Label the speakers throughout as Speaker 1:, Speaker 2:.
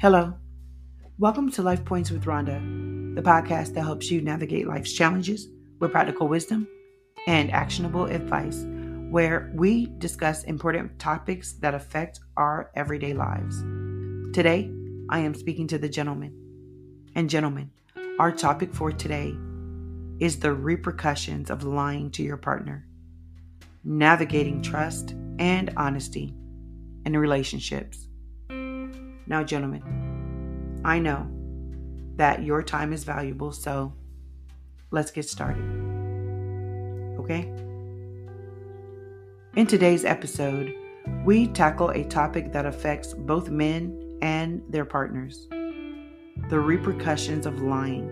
Speaker 1: Hello. Welcome to Life Points with Ronda, the podcast that helps you navigate life's challenges with practical wisdom and actionable advice, where we discuss important topics that affect our everyday lives. Today, I am speaking to the gentleman. And, gentlemen, our topic for today is the repercussions of lying to your partner, navigating trust and honesty in relationships. Now, gentlemen, I know that your time is valuable, so let's get started. Okay? In today's episode, we tackle a topic that affects both men and their partners the repercussions of lying.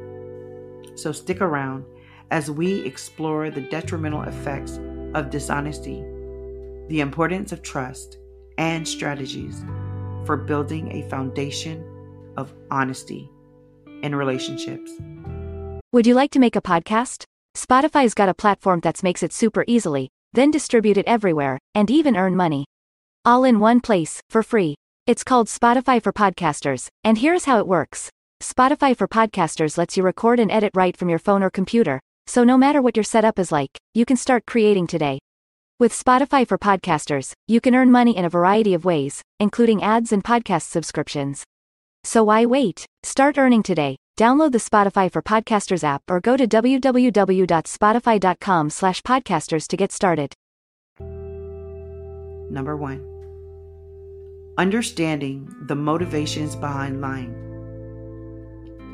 Speaker 1: So stick around as we explore the detrimental effects of dishonesty, the importance of trust, and strategies for building a foundation of honesty in relationships.
Speaker 2: Would you like to make a podcast? Spotify's got a platform that makes it super easily, then distribute it everywhere, and even earn money. All in one place, for free. It's called Spotify for Podcasters, and here's how it works Spotify for Podcasters lets you record and edit right from your phone or computer, so no matter what your setup is like, you can start creating today. With Spotify for Podcasters, you can earn money in a variety of ways, including ads and podcast subscriptions. So why wait? Start earning today. Download the Spotify for Podcasters app or go to www.spotify.com/podcasters to get started.
Speaker 1: Number 1. Understanding the motivations behind lying.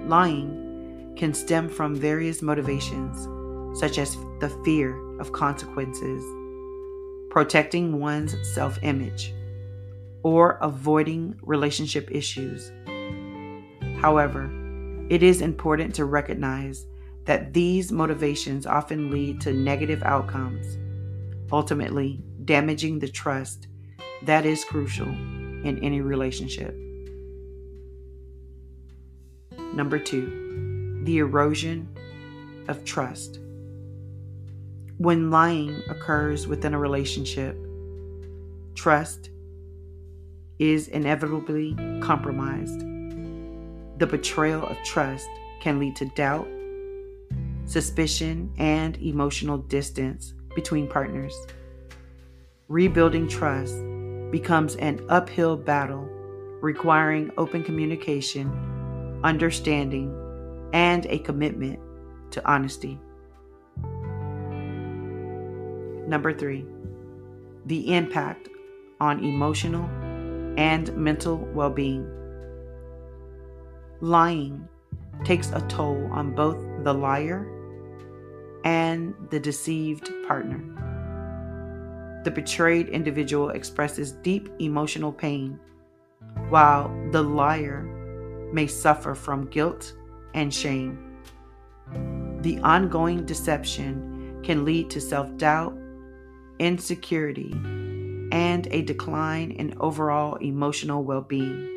Speaker 1: Lying can stem from various motivations, such as the fear of consequences protecting one's self image, or avoiding relationship issues. However, it is important to recognize that these motivations often lead to negative outcomes, ultimately damaging the trust that is crucial in any relationship. Number two, the erosion of trust. When lying occurs within a relationship, trust is inevitably compromised. The betrayal of trust can lead to doubt, suspicion, and emotional distance between partners. Rebuilding trust becomes an uphill battle requiring open communication, understanding, and a commitment to honesty. Number three, the impact on emotional and mental well being. Lying takes a toll on both the liar and the deceived partner. The betrayed individual expresses deep emotional pain, while the liar may suffer from guilt and shame. The ongoing deception can lead to self doubt insecurity, and a decline in overall emotional well being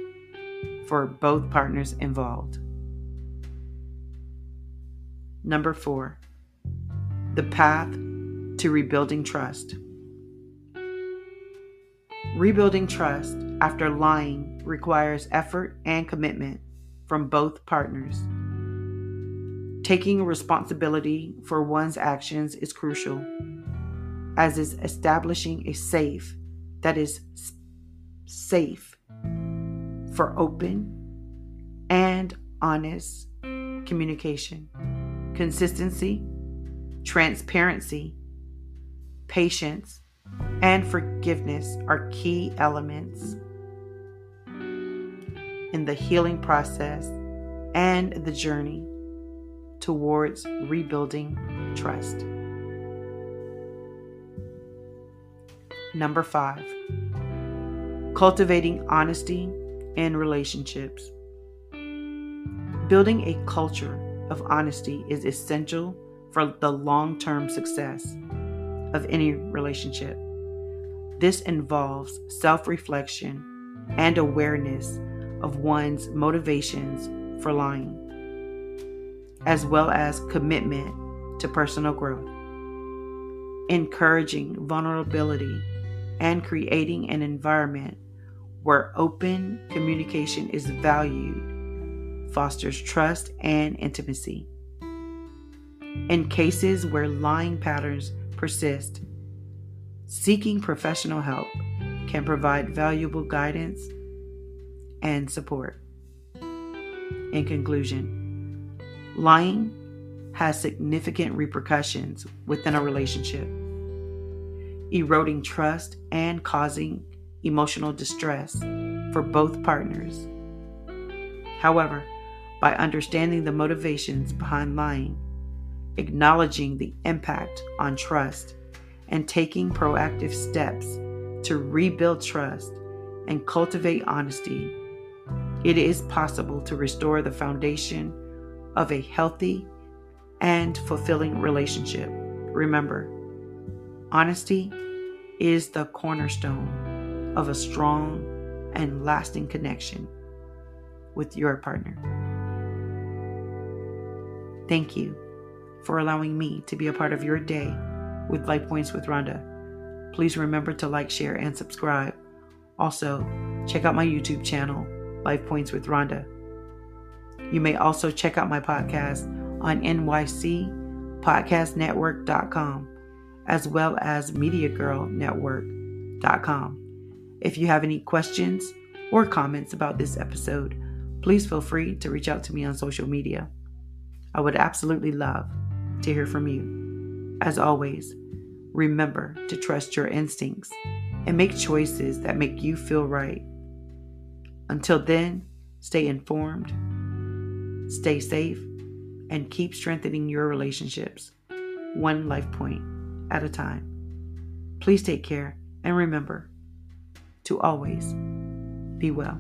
Speaker 1: for both partners involved. Number four, the path to rebuilding trust. Rebuilding trust after lying requires effort and commitment from both partners. Taking responsibility for one's actions is crucial as is establishing a safe that is safe for open and honest communication. Consistency, transparency, patience, and forgiveness are key elements in the healing process and the journey towards rebuilding trust. Number five, cultivating honesty in relationships. Building a culture of honesty is essential for the long term success of any relationship. This involves self reflection and awareness of one's motivations for lying, as well as commitment to personal growth, encouraging vulnerability and creating an environment where open communication is valued, fosters trust and intimacy. In cases where lying patterns persist, seeking professional help can provide valuable guidance and support. In conclusion, lying has significant repercussions within a relationship, eroding trust and causing emotional distress for both partners. However, by understanding the motivations behind lying, acknowledging the impact on trust, and taking proactive steps to rebuild trust and cultivate honesty, it is possible to restore the foundation of a healthy and fulfilling relationship. Remember, honesty is the cornerstone of a strong and lasting connection with your partner. Thank you for allowing me to be a part of your day with Life Points with Ronda. Please remember to like, share, and subscribe. Also, check out my YouTube channel, Life Points with Ronda. You may also check out my podcast on nycpodcastnetwork.com as well as MediaGirlNetwork.com. If you have any questions or comments about this episode, please feel free to reach out to me on social media. I would absolutely love to hear from you. As always, remember to trust your instincts and make choices that make you feel right. Until then, stay informed, stay safe, and keep strengthening your relationships, one life point at a time. Please take care and remember to always be well.